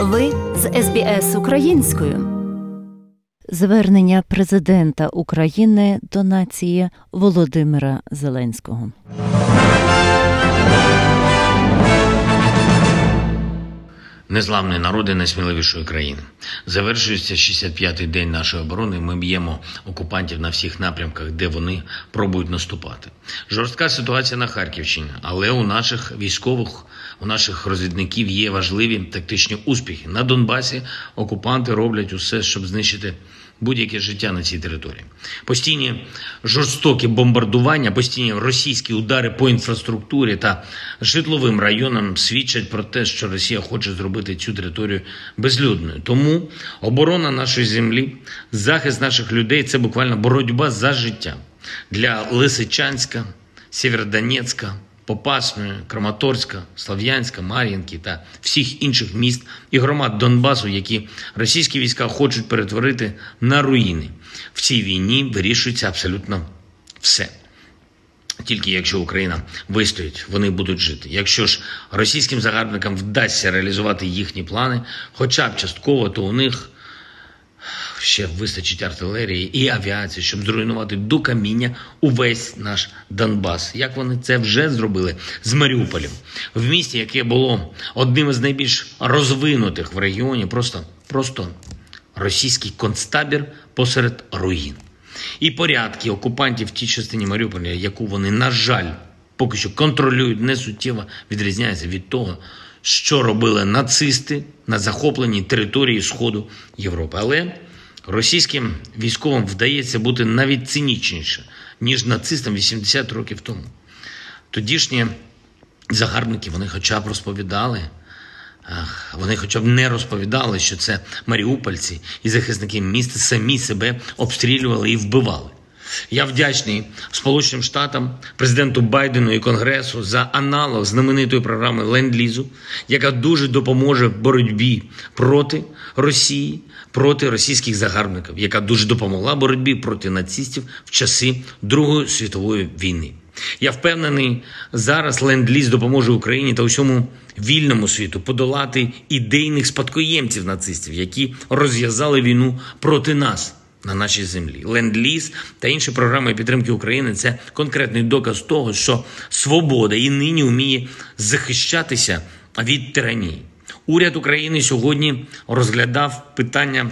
Ви з СБС українською. Звернення президента України до нації Володимира Зеленського. Незламний народи найсміливішої країни. Завершується 65-й день нашої оборони. Ми б'ємо окупантів на всіх напрямках, де вони пробують наступати. Жорстка ситуація на Харківщині, але у наших військових, у наших розвідників є важливі тактичні успіхи. На Донбасі окупанти роблять усе, щоб знищити будь-яке життя на цій території. Постійні жорстокі бомбардування, постійні російські удари по інфраструктурі та житловим районам свідчать про те, що Росія хоче зробити цю територію безлюдною. Тому оборона нашої землі, захист наших людей це буквально боротьба за життя для Лисичанська, Сєвєродонецька, Попасної, Краматорська, Слов'янська, Мар'їнки та всіх інших міст і громад Донбасу, які російські війська хочуть перетворити на руїни. В цій війні вирішується абсолютно все. Тільки якщо Україна вистоїть, вони будуть жити. Якщо ж російським загарбникам вдасться реалізувати їхні плани, хоча б частково, то у них ще вистачить артилерії і авіації, щоб зруйнувати до каміння увесь наш Донбас. Як вони це вже зробили з Маріуполем, в місті, яке було одним із найбільш розвинутих в регіоні, просто, просто російський концтабір посеред руїн. І порядки окупантів в тій частині Маріуполя, яку вони, на жаль, поки що контролюють, не суттєво відрізняється від того, що робили нацисти на захопленій території Сходу Європи. Але російським військовим вдається бути навіть цинічніше, ніж нацистам 80 років тому. Тодішні загарбники вони хоча б розповідали. Вони хоча б не розповідали, що це маріупольці і захисники міста самі себе обстрілювали і вбивали. Я вдячний Сполученим Штатам, президенту Байдену і Конгресу за аналог знаменитої програми Ленд-Лізу, яка дуже допоможе боротьбі проти Росії, проти російських загарбників, яка дуже допомогла боротьбі проти нацистів в часи Другої світової війни. Я впевнений, зараз ленд-ліз допоможе Україні та усьому вільному світу подолати ідейних спадкоємців нацистів, які розв'язали війну проти нас на нашій землі. Ленд-ліз та інші програми підтримки України це конкретний доказ того, що свобода і нині вміє захищатися від тиранії. Уряд України сьогодні розглядав питання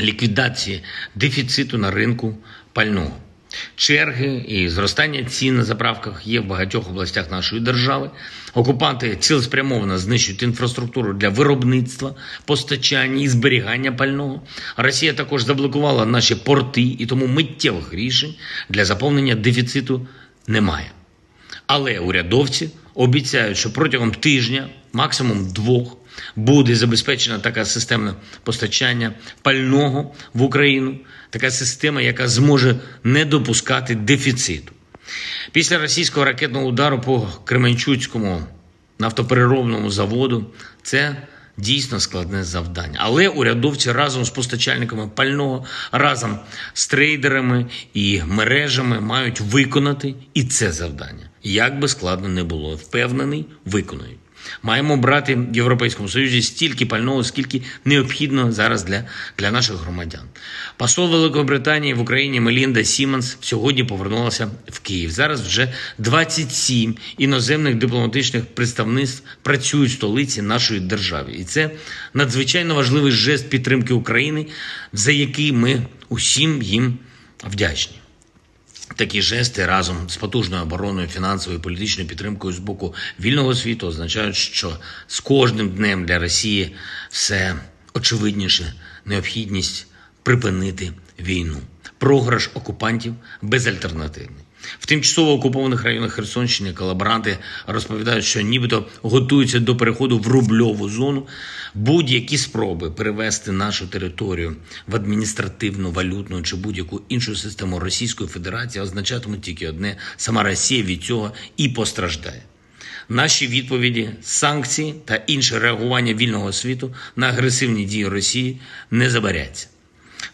ліквідації дефіциту на ринку пального. Черги і зростання цін на заправках є в багатьох областях нашої держави. Окупанти цілеспрямовано знищують інфраструктуру для виробництва, постачання і зберігання пального. Росія також заблокувала наші порти, і тому миттєвих рішень для заповнення дефіциту немає. Але урядовці обіцяють, що протягом тижня, максимум двох, буде забезпечена така системне постачання пального в Україну, така система, яка зможе не допускати дефіциту. Після російського ракетного удару по Кременчуцькому нафтопереробному заводу це дійсно складне завдання. Але урядовці разом з постачальниками пального, разом з трейдерами і мережами мають виконати і це завдання. Як би складно не було, впевнений, виконують. Маємо брати в Європейському Союзі стільки пального, скільки необхідно зараз для для наших громадян. Посол Великої Британії в Україні Мелінда Сімонс сьогодні повернулася в Київ. Зараз вже 27 іноземних дипломатичних представництв працюють в столиці нашої держави, і це надзвичайно важливий жест підтримки України, за який ми усім їм вдячні. Такі жести разом з потужною обороною, фінансовою і політичною підтримкою з боку вільного світу означають, що з кожним днем для Росії все очевидніше необхідність припинити війну. Програш окупантів безальтернативний. В тимчасово окупованих районах Херсонщини колаборанти розповідають, що нібито готуються до переходу в рубльову зону. Будь-які спроби перевести нашу територію в адміністративну, валютну чи будь-яку іншу систему Російської Федерації означатимуть тільки одне: сама Росія від цього і постраждає. Наші відповіді, санкції та інше реагування вільного світу на агресивні дії Росії не забаряться.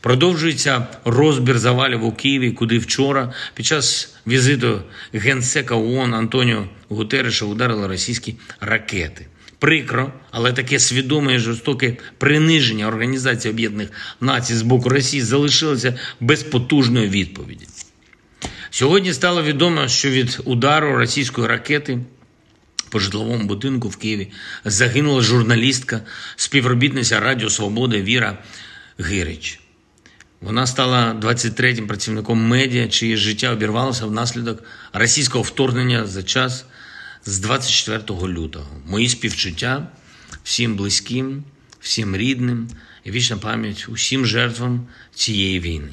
Продовжується розбір завалів у Києві, куди вчора під час візиту генсека ООН Антоніо Гутереша ударили російські ракети. Прикро, але таке свідоме і жорстоке приниження Організації Об'єднаних Націй з боку Росії залишилося без потужної відповіді. Сьогодні стало відомо, що від удару російської ракети по житловому будинку в Києві загинула журналістка, співробітниця Радіо Свобода Віра Гирич. Вона стала 23-м працівником медіа, чиє життя обірвалося внаслідок російського вторгнення за час з 24 лютого. Мої співчуття всім близьким, всім рідним і вічна пам'ять усім жертвам цієї війни.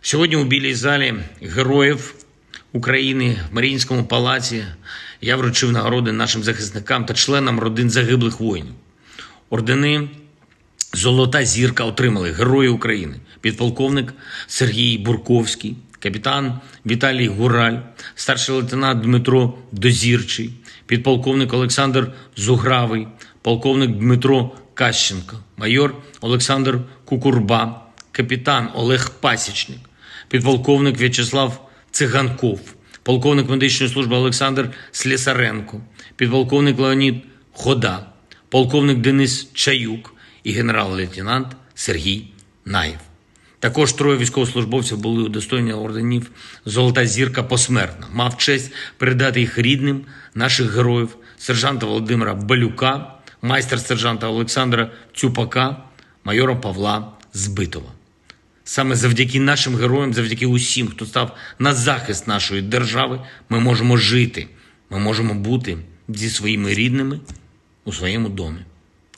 Сьогодні у білій залі героїв України в Маріїнському палаці я вручив нагороди нашим захисникам та членам родин загиблих воїнів. Ордени Золота зірка отримали Герої України, підполковник Сергій Бурковський, капітан Віталій Гураль, старший лейтенант Дмитро Дозірчий, підполковник Олександр Зугравий, полковник Дмитро Кащенко, майор Олександр Кукурба, капітан Олег Пасічник, підполковник В'ячеслав Циганков, полковник медичної служби Олександр Слісаренко, підполковник Леонід Хода, полковник Денис Чаюк і генерал-лейтенант Сергій Наєв. Також троє військовослужбовців були удостоєні орденів Золота зірка посмертно. Мав честь передати їх рідним наших героїв, сержанта Володимира Балюка, майстер-сержанта Олександра Цюпака, майора Павла Збитова. Саме завдяки нашим героям, завдяки усім, хто став на захист нашої держави, ми можемо жити, ми можемо бути зі своїми рідними у своєму домі.